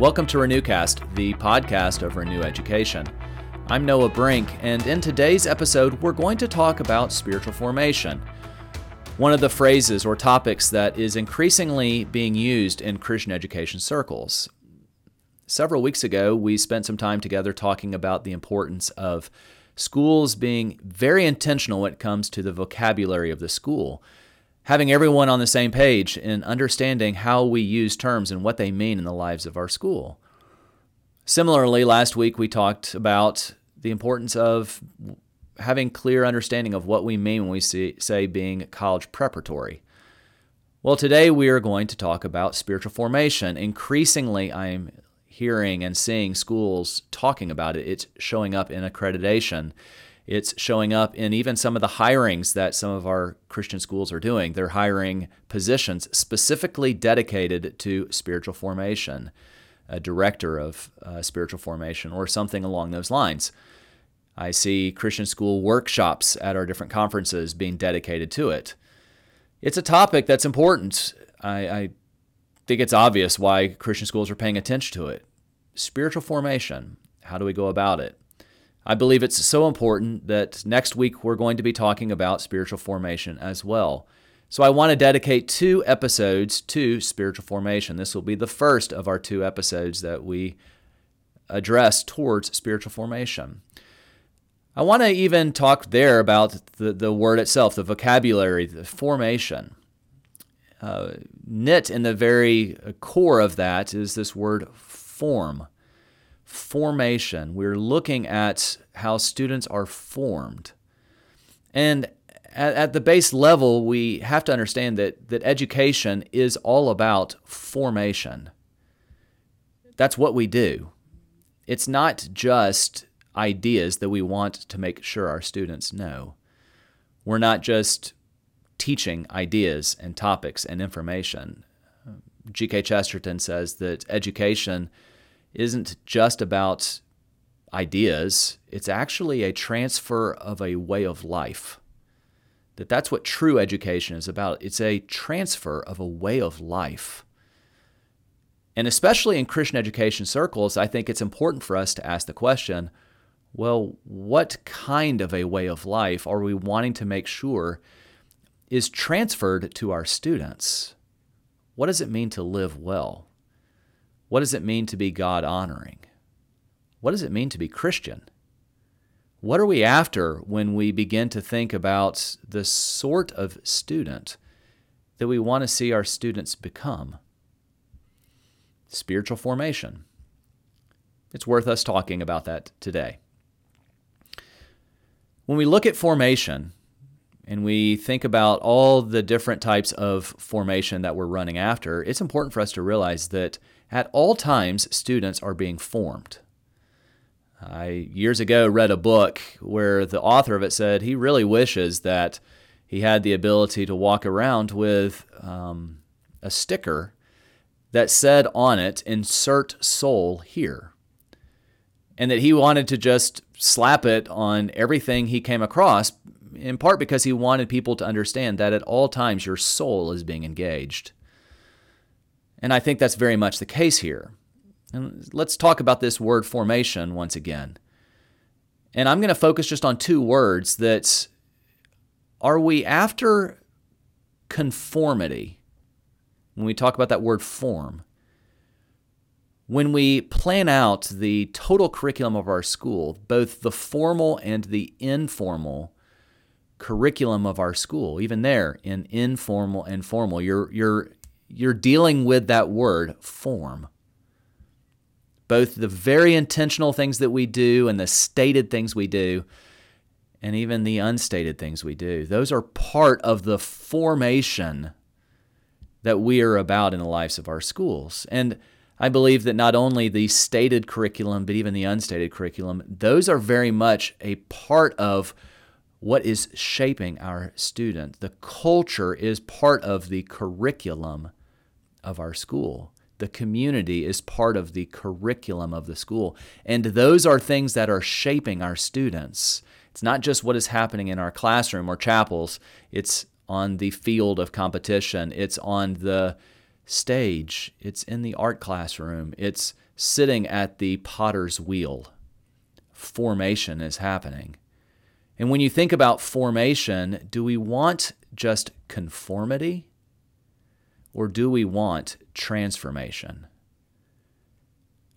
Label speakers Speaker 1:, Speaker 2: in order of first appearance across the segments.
Speaker 1: Welcome to Renewcast, the podcast of Renew Education. I'm Noah Brink, and in today's episode, we're going to talk about spiritual formation. One of the phrases or topics that is increasingly being used in Christian education circles. Several weeks ago, we spent some time together talking about the importance of schools being very intentional when it comes to the vocabulary of the school having everyone on the same page and understanding how we use terms and what they mean in the lives of our school. Similarly, last week we talked about the importance of having clear understanding of what we mean when we say being college preparatory. Well, today we are going to talk about spiritual formation. Increasingly, I'm hearing and seeing schools talking about it. It's showing up in accreditation. It's showing up in even some of the hirings that some of our Christian schools are doing. They're hiring positions specifically dedicated to spiritual formation, a director of uh, spiritual formation, or something along those lines. I see Christian school workshops at our different conferences being dedicated to it. It's a topic that's important. I, I think it's obvious why Christian schools are paying attention to it. Spiritual formation, how do we go about it? I believe it's so important that next week we're going to be talking about spiritual formation as well. So I want to dedicate two episodes to spiritual formation. This will be the first of our two episodes that we address towards spiritual formation. I want to even talk there about the, the word itself, the vocabulary, the formation. Uh, knit in the very core of that is this word form formation. We're looking at how students are formed. And at, at, the base level, we have to understand that, that education is all about formation. That's what we do. It's not just ideas that we want to make sure our students know. We're not just teaching ideas and topics and information. G.K. Chesterton says that education isn't just about ideas, it's actually a transfer of a way of life. That that's what true education is about. It's a transfer of a way of life. And especially in Christian education circles, I think it's important for us to ask the question well, what kind of a way of life are we wanting to make sure is transferred to our students? What does it mean to live well? What does it mean to be God honoring? What does it mean to be Christian? What are we after when we begin to think about the sort of student that we want to see our students become? Spiritual formation. It's worth us talking about that today. When we look at formation and we think about all the different types of formation that we're running after, it's important for us to realize that at all times, students are being formed. I years ago read a book where the author of it said he really wishes that he had the ability to walk around with um, a sticker that said on it, insert soul here. And that he wanted to just slap it on everything he came across, in part because he wanted people to understand that at all times your soul is being engaged. And I think that's very much the case here. And let's talk about this word formation once again. And I'm going to focus just on two words that are we after conformity when we talk about that word form? When we plan out the total curriculum of our school, both the formal and the informal curriculum of our school, even there in informal and formal, you're, you're you're dealing with that word form. Both the very intentional things that we do and the stated things we do, and even the unstated things we do. Those are part of the formation that we are about in the lives of our schools. And I believe that not only the stated curriculum, but even the unstated curriculum, those are very much a part of what is shaping our students. The culture is part of the curriculum of our school. The community is part of the curriculum of the school. And those are things that are shaping our students. It's not just what is happening in our classroom or chapels, it's on the field of competition, it's on the stage, it's in the art classroom, it's sitting at the potter's wheel. Formation is happening. And when you think about formation, do we want just conformity or do we want transformation?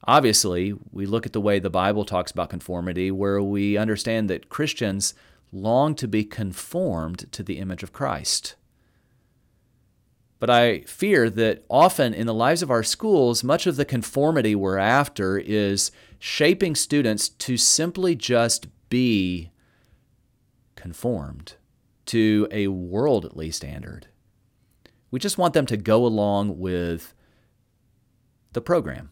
Speaker 1: Obviously, we look at the way the Bible talks about conformity, where we understand that Christians long to be conformed to the image of Christ. But I fear that often in the lives of our schools, much of the conformity we're after is shaping students to simply just be conformed to a worldly standard. We just want them to go along with the program.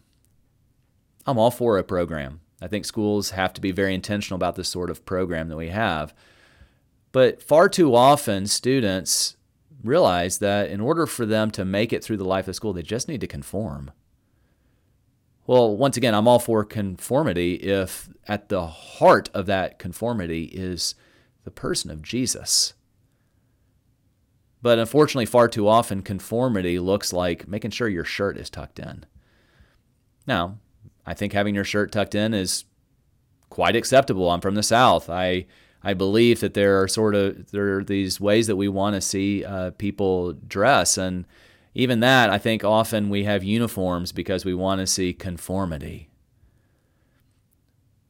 Speaker 1: I'm all for a program. I think schools have to be very intentional about this sort of program that we have. But far too often, students realize that in order for them to make it through the life of school, they just need to conform. Well, once again, I'm all for conformity if at the heart of that conformity is the person of Jesus. But unfortunately, far too often, conformity looks like making sure your shirt is tucked in. Now, I think having your shirt tucked in is quite acceptable. I'm from the South. I I believe that there are sort of there are these ways that we want to see uh, people dress, and even that I think often we have uniforms because we want to see conformity.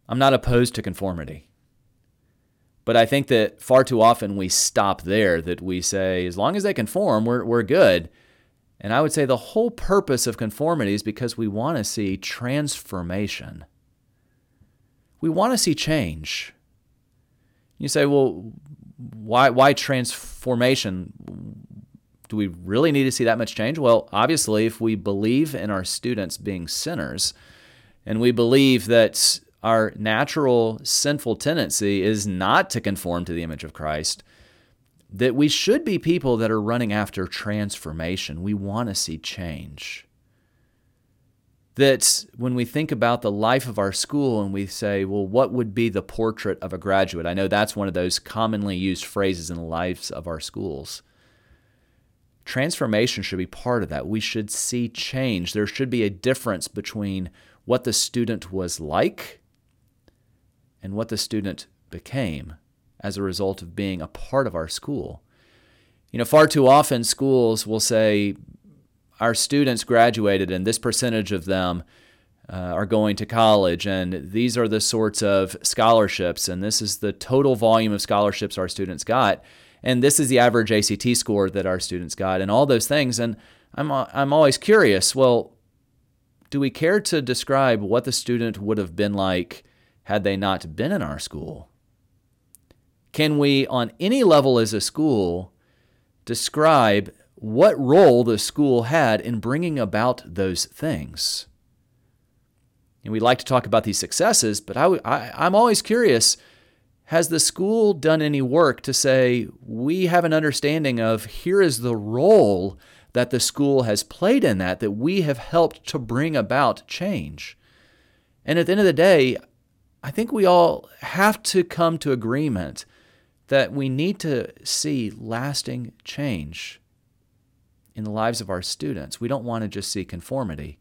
Speaker 1: I'm not opposed to conformity, but I think that far too often we stop there. That we say as long as they conform, we're we're good. And I would say the whole purpose of conformity is because we want to see transformation. We want to see change. You say, well, why, why transformation? Do we really need to see that much change? Well, obviously, if we believe in our students being sinners, and we believe that our natural sinful tendency is not to conform to the image of Christ, that we should be people that are running after transformation. We want to see change that when we think about the life of our school and we say, well, what would be the portrait of a graduate? I know that's one of those commonly used phrases in the lives of our schools. Transformation should be part of that. We should see change. There should be a difference between what the student was like and what the student became as a result of being a part of our school. You know, far too often schools will say, our students graduated and this percentage of them uh, are going to college and these are the sorts of scholarships and this is the total volume of scholarships our students got and this is the average ACT score that our students got and all those things and I'm I'm always curious well do we care to describe what the student would have been like had they not been in our school can we on any level as a school describe what role the school had in bringing about those things. And we like to talk about these successes, but I, I, I'm always curious has the school done any work to say, we have an understanding of here is the role that the school has played in that, that we have helped to bring about change? And at the end of the day, I think we all have to come to agreement that we need to see lasting change in the lives of our students. We don't want to just see conformity.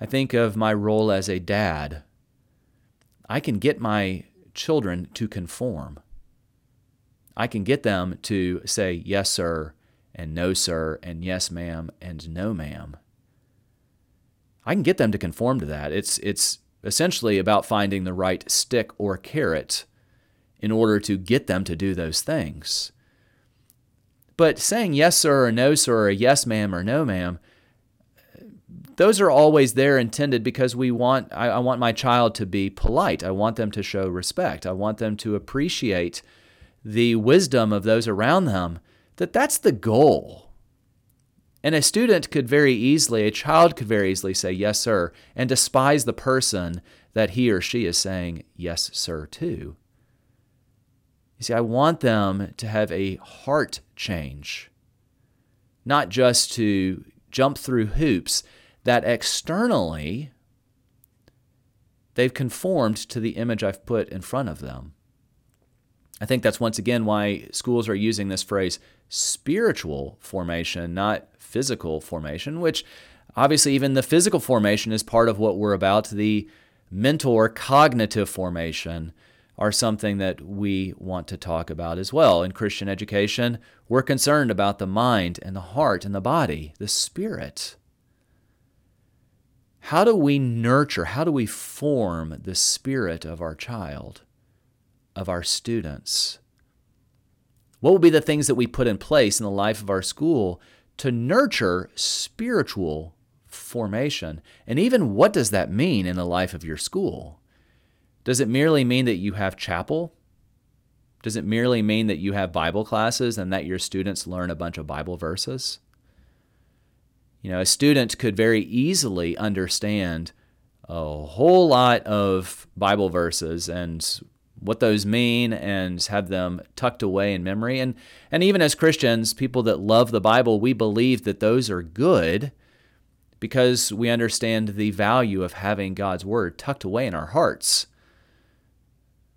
Speaker 1: I think of my role as a dad. I can get my children to conform. I can get them to say yes, sir, and no, sir, and yes, ma'am, and no, ma'am. I can get them to conform to that. It's, it's essentially about finding the right stick or carrot in order to get them to do those things. But saying yes, sir, or no, sir, or yes, ma'am, or no, ma'am, those are always there intended because we want I, I, want my child to be polite. I want them to show respect. I want them to appreciate the wisdom of those around them. That that's the goal. And a student could very easily, a child could very easily say yes, sir, and despise the person that he or she is saying yes, sir, to. You see, I want them to have a heart change, not just to jump through hoops that externally they've conformed to the image I've put in front of them. I think that's once again why schools are using this phrase spiritual formation, not physical formation, which obviously even the physical formation is part of what we're about. The mental or cognitive formation are something that we want to talk about as well. In Christian education, we're concerned about the mind and the heart and the body, the spirit. How do we nurture, how do we form the spirit of our child, of our students? What will be the things that we put in place in the life of our school to nurture spiritual formation? And even what does that mean in the life of your school? Does it merely mean that you have chapel? Does it merely mean that you have Bible classes and that your students learn a bunch of Bible verses? You know, a student could very easily understand a whole lot of Bible verses and what those mean and have them tucked away in memory. And, and even as Christians, people that love the Bible, we believe that those are good because we understand the value of having God's Word tucked away in our hearts.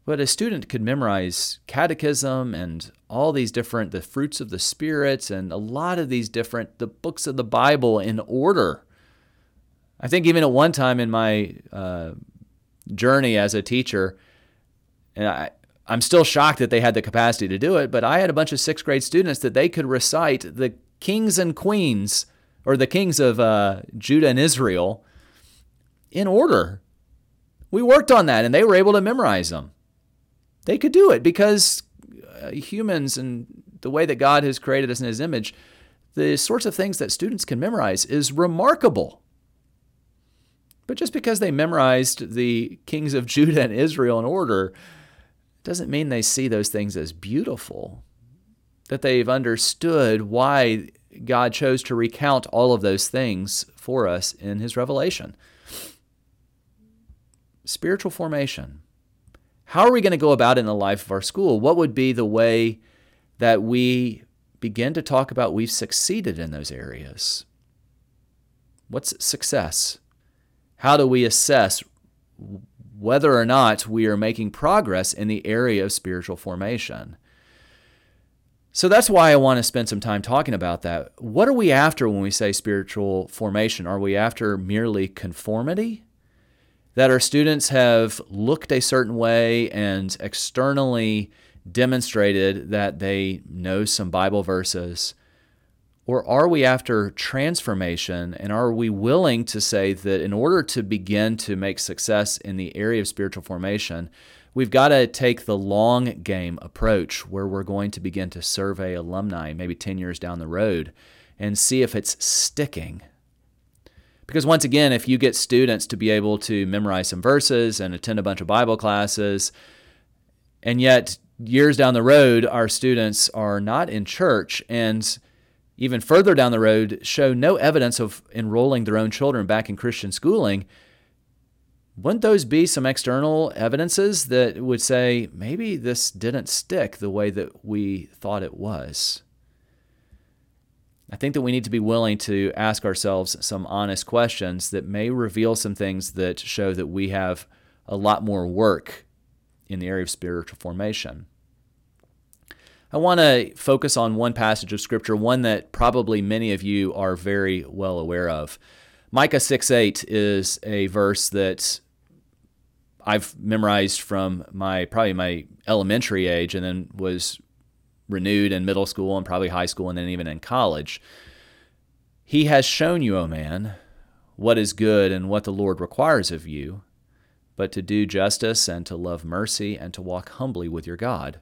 Speaker 1: But a student could memorize catechism and all these different, the fruits of the Spirit, and a lot of these different, the books of the Bible in order. I think even at one time in my uh, journey as a teacher, and I, I'm still shocked that they had the capacity to do it, but I had a bunch of sixth grade students that they could recite the kings and queens, or the kings of uh, Judah and Israel, in order. We worked on that, and they were able to memorize them. They could do it because uh, humans and the way that God has created us in His image, the sorts of things that students can memorize is remarkable. But just because they memorized the kings of Judah and Israel in order doesn't mean they see those things as beautiful, that they've understood why God chose to recount all of those things for us in His revelation. Spiritual formation. How are we going to go about in the life of our school? What would be the way that we begin to talk about we've succeeded in those areas? What's success? How do we assess whether or not we are making progress in the area of spiritual formation? So that's why I want to spend some time talking about that. What are we after when we say spiritual formation? Are we after merely conformity? that our students have looked a certain way and externally demonstrated that they know some Bible verses? Or are we after transformation and are we willing to say that in order to begin to make success in the area of spiritual formation, we've got to take the long game approach where we're going to begin to survey alumni maybe 10 years down the road and see if it's sticking? Because once again, if you get students to be able to memorize some verses and attend a bunch of Bible classes, and yet years down the road, our students are not in church and even further down the road show no evidence of enrolling their own children back in Christian schooling, wouldn't those be some external evidences that would say maybe this didn't stick the way that we thought it was? I think that we need to be willing to ask ourselves some honest questions that may reveal some things that show that we have a lot more work in the area of spiritual formation. I want to focus on one passage of Scripture, one that probably many of you are very well aware of. Micah 6 8 is a verse that I've memorized from my probably my elementary age and then was renewed in middle school and probably high school and then even in college. He has shown you, O oh man, what is good and what the Lord requires of you, but to do justice and to love mercy and to walk humbly with your God.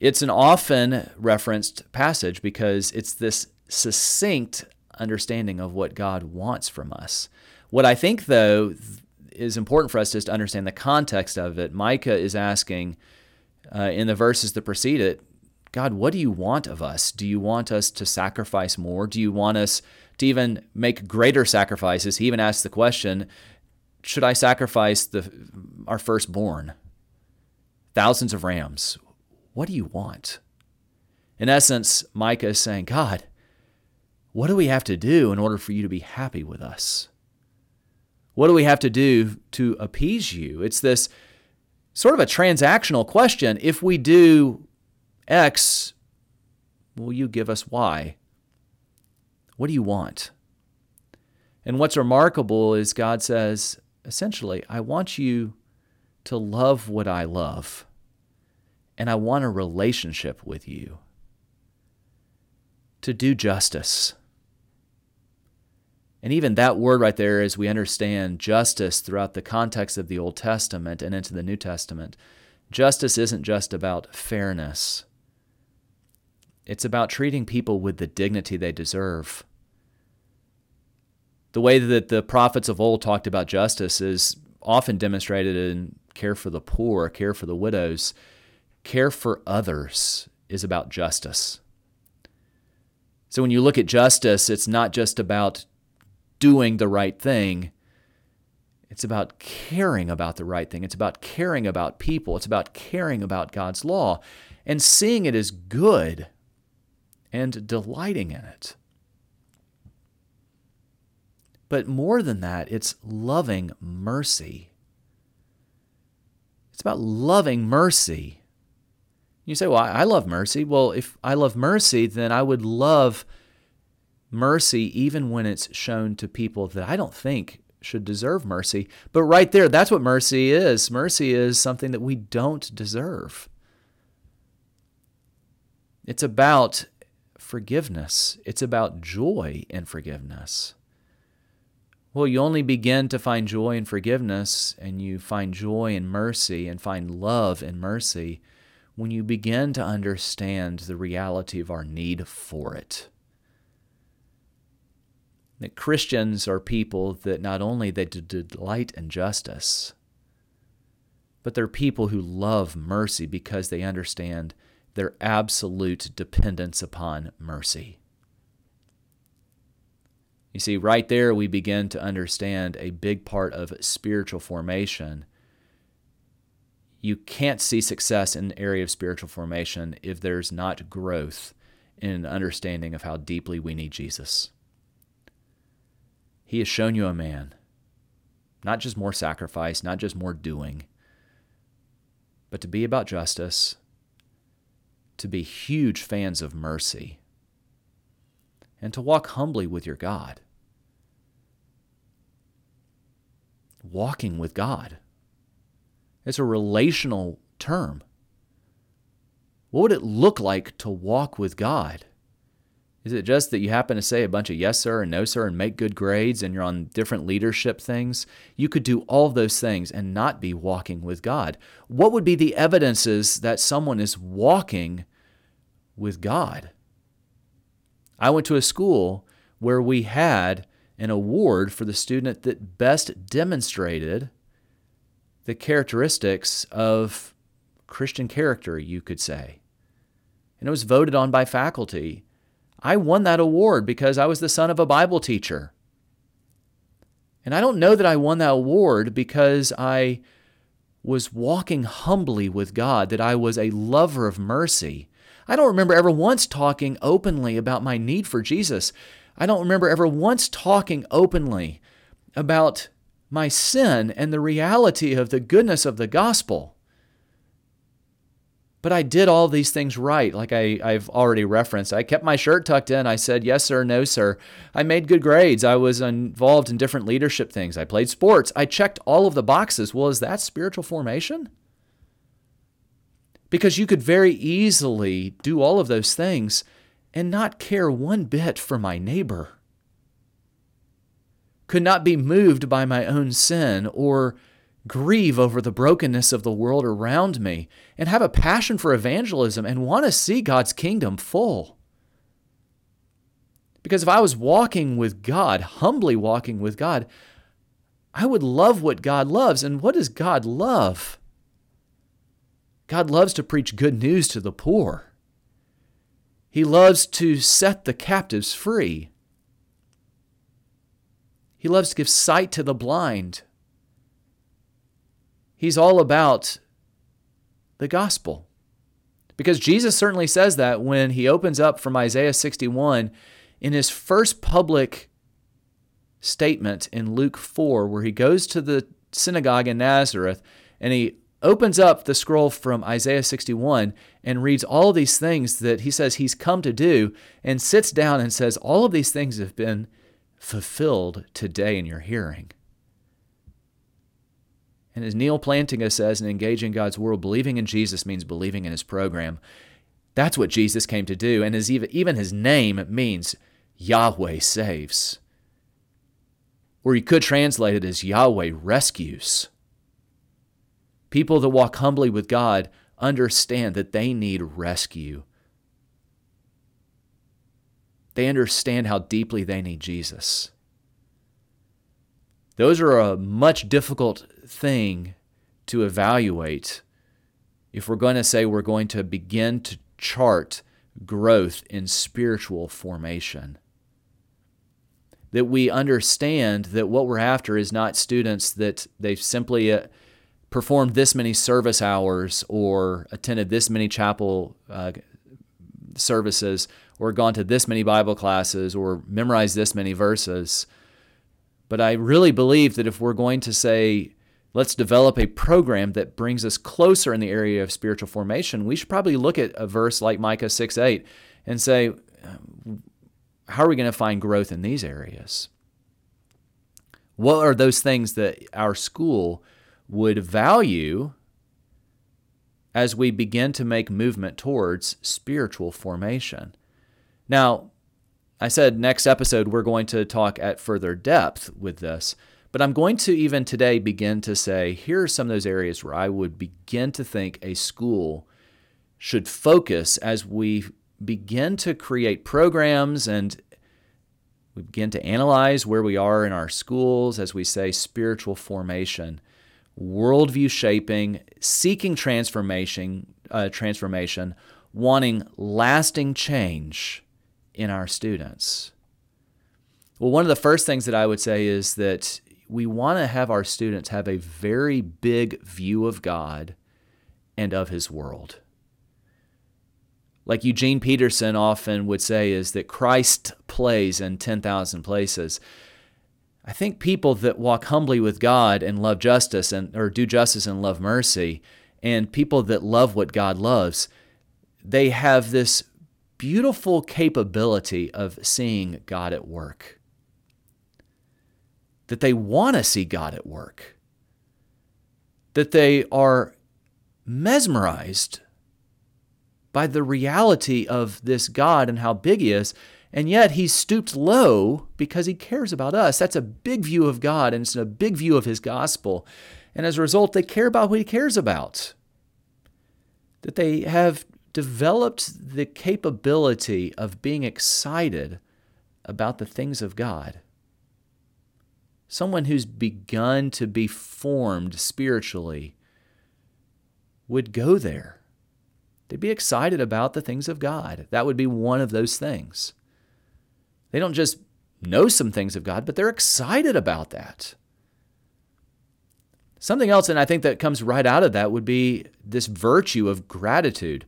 Speaker 1: It's an often referenced passage because it's this succinct understanding of what God wants from us. What I think, though, is important for us just to understand the context of it. Micah is asking, uh, in the verses that precede it, God, what do you want of us? Do you want us to sacrifice more? Do you want us to even make greater sacrifices? He even asks the question, should I sacrifice the our firstborn? Thousands of rams. What do you want? In essence, Micah is saying, God, what do we have to do in order for you to be happy with us? What do we have to do to appease you? It's this sort of a transactional question. If we do X, will you give us Y? What do you want? And what's remarkable is God says, essentially, I want you to love what I love, and I want a relationship with you, to do justice. And even that word right there, as we understand justice throughout the context of the Old Testament and into the New Testament, justice isn't just about fairness. It's about treating people with the dignity they deserve. The way that the prophets of old talked about justice is often demonstrated in care for the poor, care for the widows. Care for others is about justice. So when you look at justice, it's not just about doing the right thing. It's about caring about the right thing. It's about caring about people. It's about caring about God's law and seeing it as good and delighting in it. But more than that, it's loving mercy. It's about loving mercy. You say, Well, I love mercy. Well, if I love mercy, then I would love mercy even when it's shown to people that I don't think should deserve mercy. But right there, that's what mercy is. Mercy is something that we don't deserve. It's about forgiveness, it's about joy in forgiveness. Well, you only begin to find joy in forgiveness and you find joy in mercy and find love in mercy when you begin to understand the reality of our need for it that Christians are people that not only they delight in justice, but they're people who love mercy because they understand their absolute dependence upon mercy. You see, right there we begin to understand a big part of spiritual formation. You can't see success in the area of spiritual formation if there's not growth in an understanding of how deeply we need Jesus. He has shown you a man. Not just more sacrifice, not just more doing, but to be about justice, to be huge fans of mercy, and to walk humbly with your God. Walking with God. It's a relational term. What would it look like to walk with God? Is it just that you happen to say a bunch of yes, sir, and no, sir, and make good grades and you're on different leadership things? You could do all those things and not be walking with God. What would be the evidences that someone is walking with God? I went to a school where we had an award for the student that best demonstrated the characteristics of Christian character, you could say. And it was voted on by faculty I won that award because I was the son of a Bible teacher. And I don't know that I won that award because I was walking humbly with God, that I was a lover of mercy. I don't remember ever once talking openly about my need for Jesus. I don't remember ever once talking openly about my sin and the reality of the goodness of the gospel. But I did all these things right, like I, I've already referenced. I kept my shirt tucked in. I said, yes, sir, no, sir. I made good grades. I was involved in different leadership things. I played sports. I checked all of the boxes. Well, is that spiritual formation? Because you could very easily do all of those things and not care one bit for my neighbor. Could not be moved by my own sin or grieve over the brokenness of the world around me, and have a passion for evangelism and want to see God's kingdom full. Because if I was walking with God, humbly walking with God, I would love what God loves. And what does God love? God loves to preach good news to the poor. He loves to set the captives free. He loves to give sight to the blind He's all about the gospel. Because Jesus certainly says that when he opens up from Isaiah 61 in his first public statement in Luke 4, where he goes to the synagogue in Nazareth and he opens up the scroll from Isaiah 61 and reads all these things that he says he's come to do and sits down and says, All of these things have been fulfilled today in your hearing. And as Neal Plantinga says in Engaging God's World, believing in Jesus means believing in his program. That's what Jesus came to do. And his, even his name means Yahweh saves. Or you could translate it as Yahweh rescues. People that walk humbly with God understand that they need rescue. They understand how deeply they need Jesus. Those are a much difficult thing to evaluate if we're going to say we're going to begin to chart growth in spiritual formation. That we understand that what we're after is not students that they've simply uh, performed this many service hours or attended this many chapel uh, services or gone to this many Bible classes or memorized this many verses. But I really believe that if we're going to say, let's develop a program that brings us closer in the area of spiritual formation, we should probably look at a verse like Micah 6 8 and say, how are we going to find growth in these areas? What are those things that our school would value as we begin to make movement towards spiritual formation? Now, I said next episode we're going to talk at further depth with this, but I'm going to even today begin to say here are some of those areas where I would begin to think a school should focus as we begin to create programs and we begin to analyze where we are in our schools, as we say, spiritual formation, worldview shaping, seeking transformation, uh, transformation, wanting lasting change in our students? Well, one of the first things that I would say is that we want to have our students have a very big view of God and of His world. Like Eugene Peterson often would say, is that Christ plays in 10,000 places. I think people that walk humbly with God and love justice and or do justice and love mercy, and people that love what God loves, they have this beautiful capability of seeing God at work. That they want to see God at work. That they are mesmerized by the reality of this God and how big He is. And yet He's stooped low because He cares about us. That's a big view of God and it's a big view of His gospel. And as a result, they care about what He cares about. That they have developed the capability of being excited about the things of God. Someone who's begun to be formed spiritually would go there. They'd be excited about the things of God. That would be one of those things. They don't just know some things of God, but they're excited about that. Something else, and I think that comes right out of that, would be this virtue of gratitude.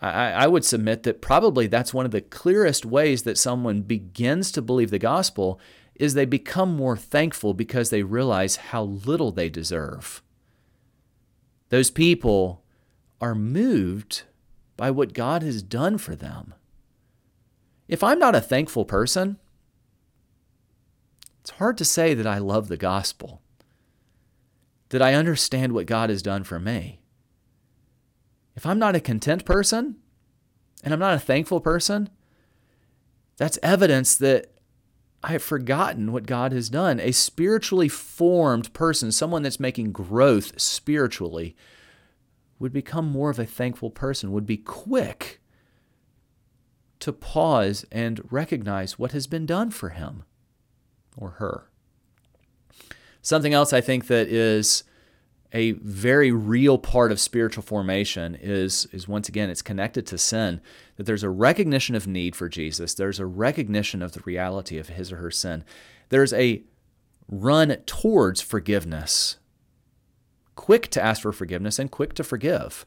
Speaker 1: I, I would submit that probably that's one of the clearest ways that someone begins to believe the gospel is they become more thankful because they realize how little they deserve. Those people are moved by what God has done for them. If I'm not a thankful person, it's hard to say that I love the gospel, that I understand what God has done for me. If I'm not a content person and I'm not a thankful person, that's evidence that I have forgotten what God has done. A spiritually formed person, someone that's making growth spiritually, would become more of a thankful person, would be quick to pause and recognize what has been done for him or her. Something else I think that is a very real part of spiritual formation is, is once again, it's connected to sin. That there's a recognition of need for Jesus, there's a recognition of the reality of his or her sin, there's a run towards forgiveness. Quick to ask for forgiveness and quick to forgive,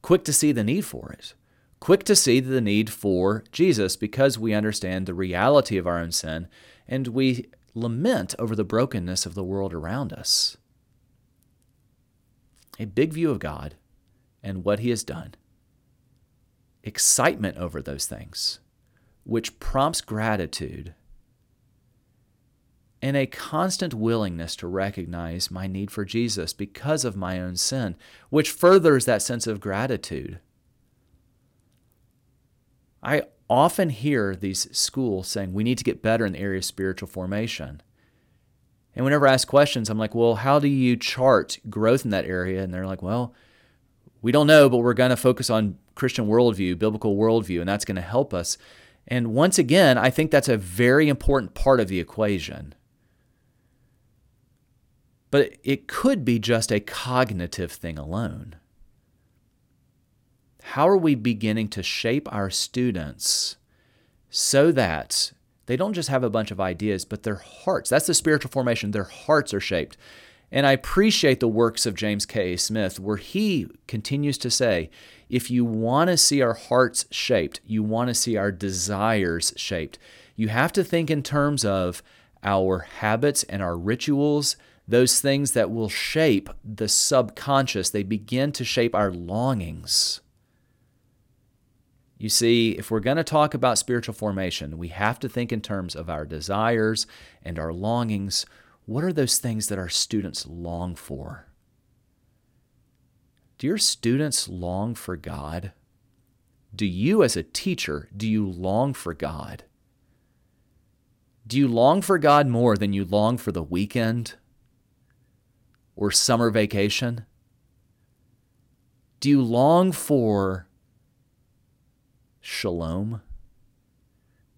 Speaker 1: quick to see the need for it, quick to see the need for Jesus because we understand the reality of our own sin and we lament over the brokenness of the world around us. A big view of God and what He has done, excitement over those things, which prompts gratitude, and a constant willingness to recognize my need for Jesus because of my own sin, which furthers that sense of gratitude. I often hear these schools saying we need to get better in the area of spiritual formation. And whenever I ask questions, I'm like, well, how do you chart growth in that area? And they're like, well, we don't know, but we're going to focus on Christian worldview, biblical worldview, and that's going to help us. And once again, I think that's a very important part of the equation. But it could be just a cognitive thing alone. How are we beginning to shape our students so that they don't just have a bunch of ideas, but their hearts, that's the spiritual formation, their hearts are shaped. And I appreciate the works of James K. Smith, where he continues to say, if you want to see our hearts shaped, you want to see our desires shaped, you have to think in terms of our habits and our rituals, those things that will shape the subconscious. They begin to shape our longings. You see, if we're going to talk about spiritual formation, we have to think in terms of our desires and our longings. What are those things that our students long for? Do your students long for God? Do you, as a teacher, do you long for God? Do you long for God more than you long for the weekend or summer vacation? Do you long for shalom?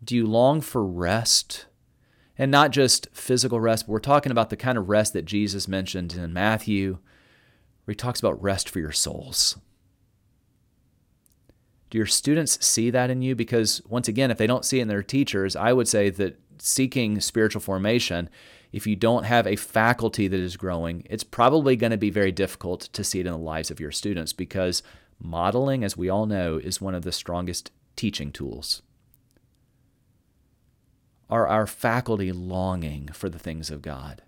Speaker 1: Do you long for rest? And not just physical rest, but we're talking about the kind of rest that Jesus mentioned in Matthew, where he talks about rest for your souls. Do your students see that in you? Because, once again, if they don't see it in their teachers, I would say that seeking spiritual formation, if you don't have a faculty that is growing, it's probably going to be very difficult to see it in the lives of your students because modeling, as we all know, is one of the strongest teaching tools? Are our faculty longing for the things of God?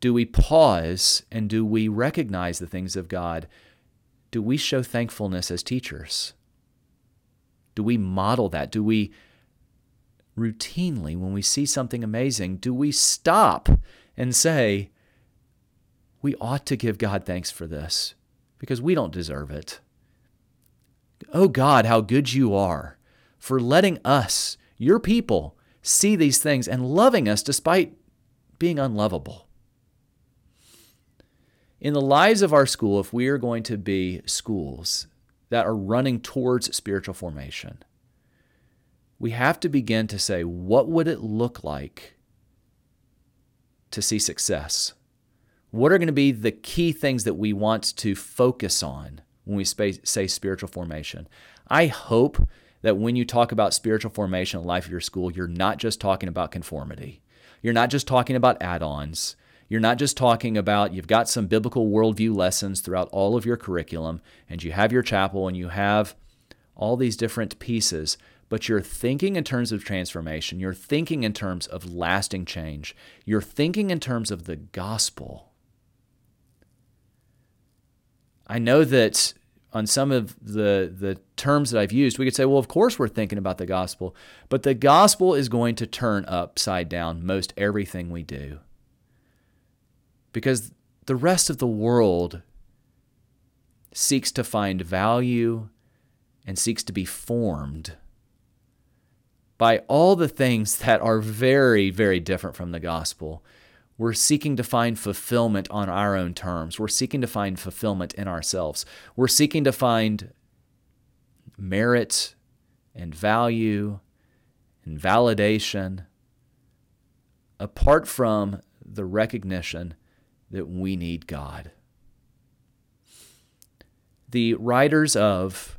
Speaker 1: Do we pause and do we recognize the things of God? Do we show thankfulness as teachers? Do we model that? Do we routinely, when we see something amazing, do we stop and say, we ought to give God thanks for this because we don't deserve it? Oh God, how good you are for letting us, your people, see these things and loving us despite being unlovable. In the lives of our school, if we are going to be schools that are running towards spiritual formation, we have to begin to say, what would it look like to see success? What are going to be the key things that we want to focus on when we say spiritual formation. I hope that when you talk about spiritual formation in life of your school, you're not just talking about conformity. You're not just talking about add ons. You're not just talking about you've got some biblical worldview lessons throughout all of your curriculum, and you have your chapel, and you have all these different pieces, but you're thinking in terms of transformation. You're thinking in terms of lasting change. You're thinking in terms of the gospel. I know that on some of the the terms that I've used, we could say, well, of course we're thinking about the gospel, but the gospel is going to turn upside down most everything we do. Because the rest of the world seeks to find value and seeks to be formed by all the things that are very, very different from the gospel. We're seeking to find fulfillment on our own terms. We're seeking to find fulfillment in ourselves. We're seeking to find merit and value and validation apart from the recognition that we need God. The writers of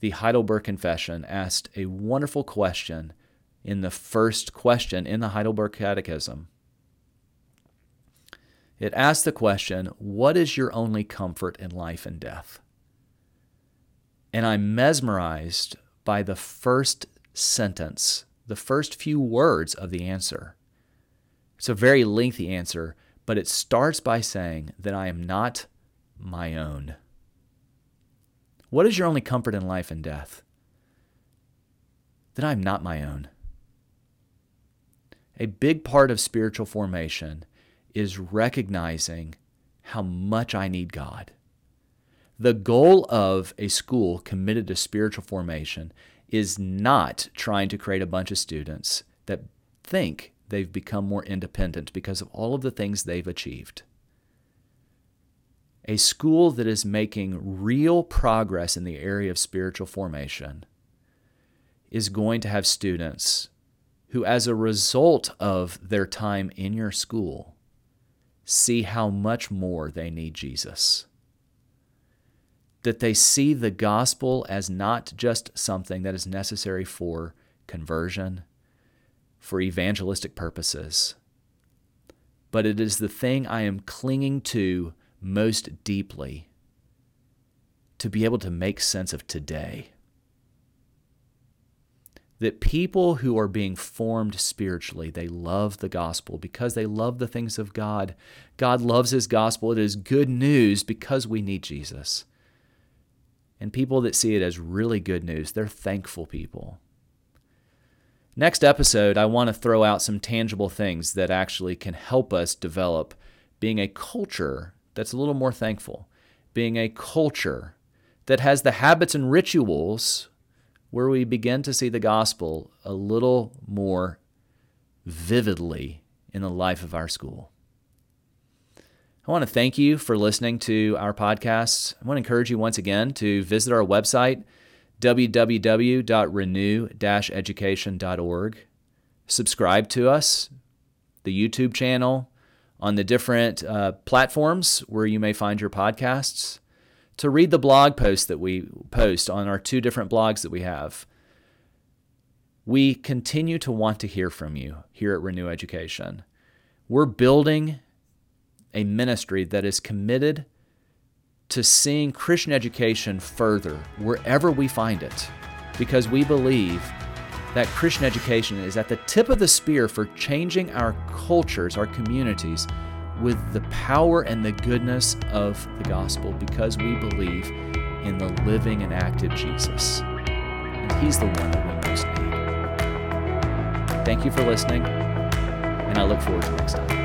Speaker 1: the Heidelberg Confession asked a wonderful question in the first question in the Heidelberg Catechism. It asks the question What is your only comfort in life and death? And I'm mesmerized by the first sentence, the first few words of the answer. It's a very lengthy answer, but it starts by saying that I am not my own. What is your only comfort in life and death? That I am not my own. A big part of spiritual formation is recognizing how much I need God. The goal of a school committed to spiritual formation is not trying to create a bunch of students that think they've become more independent because of all of the things they've achieved. A school that is making real progress in the area of spiritual formation is going to have students who, as a result of their time in your school, see how much more they need Jesus. That they see the gospel as not just something that is necessary for conversion, for evangelistic purposes, but it is the thing I am clinging to most deeply to be able to make sense of today that people who are being formed spiritually they love the gospel. Because they love the things of god god loves his gospel. It is good news because we need jesus. And people that see it as really good news they're thankful people. Next episode i want to throw out some tangible things that actually can help us develop being a culture that's a little more thankful being a culture that has the habits and rituals where we begin to see the gospel a little more vividly in the life of our school. I want to thank you for listening to our podcast. I want to encourage you once again to visit our website, www.renew education.org. Subscribe to us, the YouTube channel, on the different uh, platforms where you may find your podcasts to read the blog posts that we post on our two different blogs that we have. We continue to want to hear from you here at Renew Education. We're building a ministry that is committed to seeing Christian education further wherever we find it because we believe that Christian education is at the tip of the spear for changing our cultures, our communities with the power and the goodness of the gospel because we believe in the living and active Jesus. And He's the one that we most need. Thank you for listening, and I look forward to next time.